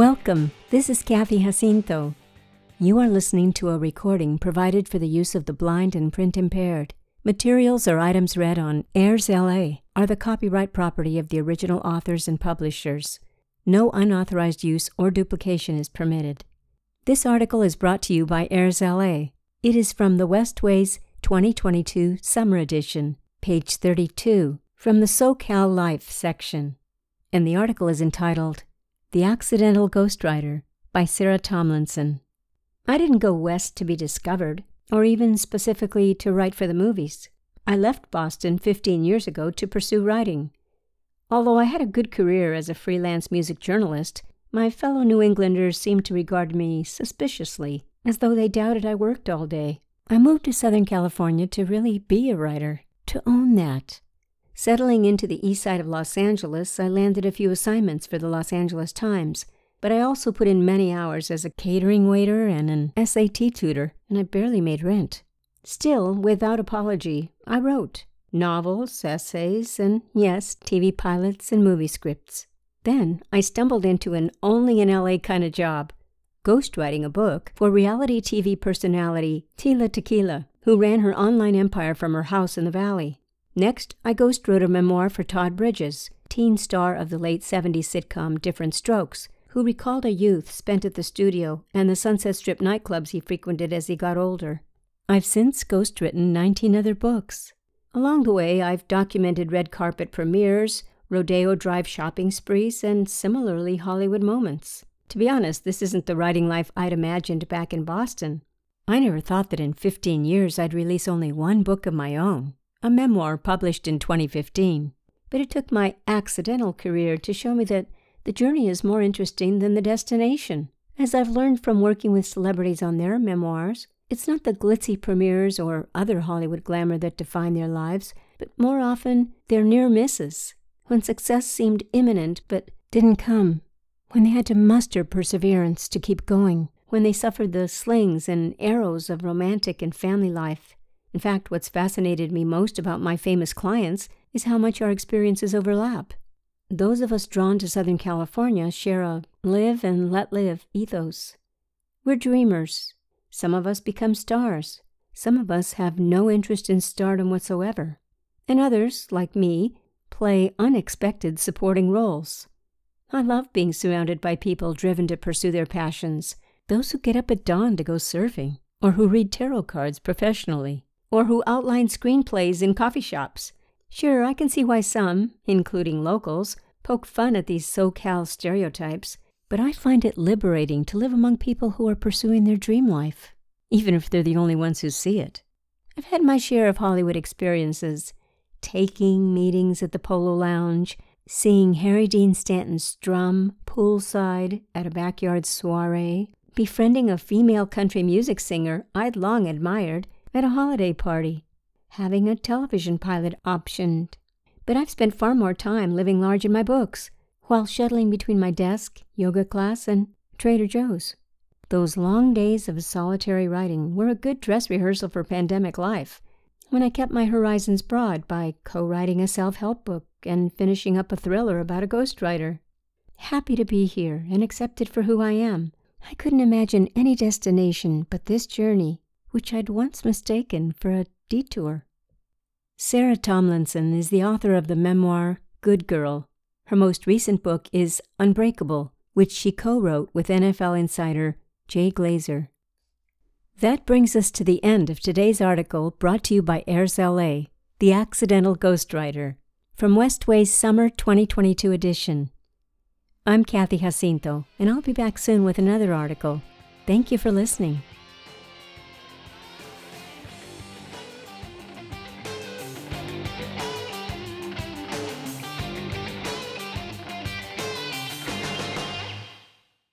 Welcome. This is Kathy Jacinto. You are listening to a recording provided for the use of the blind and print impaired. Materials or items read on AIRSLA are the copyright property of the original authors and publishers. No unauthorized use or duplication is permitted. This article is brought to you by AIRSLA. It is from the Westways 2022 Summer Edition, page 32, from the SoCal Life section. And the article is entitled The Accidental Ghostwriter by Sarah Tomlinson. I didn't go west to be discovered, or even specifically to write for the movies. I left Boston 15 years ago to pursue writing. Although I had a good career as a freelance music journalist, my fellow New Englanders seemed to regard me suspiciously, as though they doubted I worked all day. I moved to Southern California to really be a writer, to own that. Settling into the east side of Los Angeles, I landed a few assignments for the Los Angeles Times, but I also put in many hours as a catering waiter and an SAT tutor, and I barely made rent. Still, without apology, I wrote novels, essays, and yes, TV pilots and movie scripts. Then I stumbled into an only in LA kind of job ghostwriting a book for reality TV personality Tila Tequila, who ran her online empire from her house in the valley. Next, I ghostwrote a memoir for Todd Bridges, teen star of the late 70s sitcom Diff'rent Strokes, who recalled a youth spent at the studio and the Sunset Strip nightclubs he frequented as he got older. I've since ghostwritten 19 other books. Along the way, I've documented red carpet premieres, Rodeo Drive shopping sprees, and similarly Hollywood moments. To be honest, this isn't the writing life I'd imagined back in Boston. I never thought that in 15 years I'd release only one book of my own, a memoir published in 2015. But it took my accidental career to show me that the journey is more interesting than the destination. As I've learned from working with celebrities on their memoirs, it's not the glitzy premieres or other Hollywood glamour that define their lives, but more often their near misses, when success seemed imminent but didn't come when they had to muster perseverance to keep going, when they suffered the slings and arrows of romantic and family life. In fact, what's fascinated me most about my famous clients is how much our experiences overlap. Those of us drawn to Southern California share a live and let live ethos. We're dreamers. Some of us become stars. Some of us have no interest in stardom whatsoever. And others, like me, play unexpected supporting roles. I love being surrounded by people driven to pursue their passions, those who get up at dawn to go surfing, or who read tarot cards professionally, or who outline screenplays in coffee shops. Sure, I can see why some, including locals, poke fun at these SoCal stereotypes, but I find it liberating to live among people who are pursuing their dream life, even if they're the only ones who see it. I've had my share of Hollywood experiences, taking meetings at the Polo Lounge, seeing Harry Dean Stanton strum poolside at a backyard soiree, befriending a female country music singer I'd long admired at a holiday party, having a television pilot optioned. But I've spent far more time living large in my books, while shuttling between my desk, yoga class, and Trader Joe's. Those long days of solitary writing were a good dress rehearsal for pandemic life, when I kept my horizons broad by co writing a self help book and finishing up a thriller about a ghostwriter. Happy to be here and accepted for who I am. I couldn't imagine any destination but this journey, which I'd once mistaken for a detour. Sarah Tomlinson is the author of the memoir Good Girl. Her most recent book is Unbreakable, which she co wrote with NFL insider Jay Glazer. That brings us to the end of today's article brought to you by AIRSLA, The Accidental Ghostwriter from Westway's Summer 2022 edition. I'm Kathy Jacinto, and I'll be back soon with another article. Thank you for listening.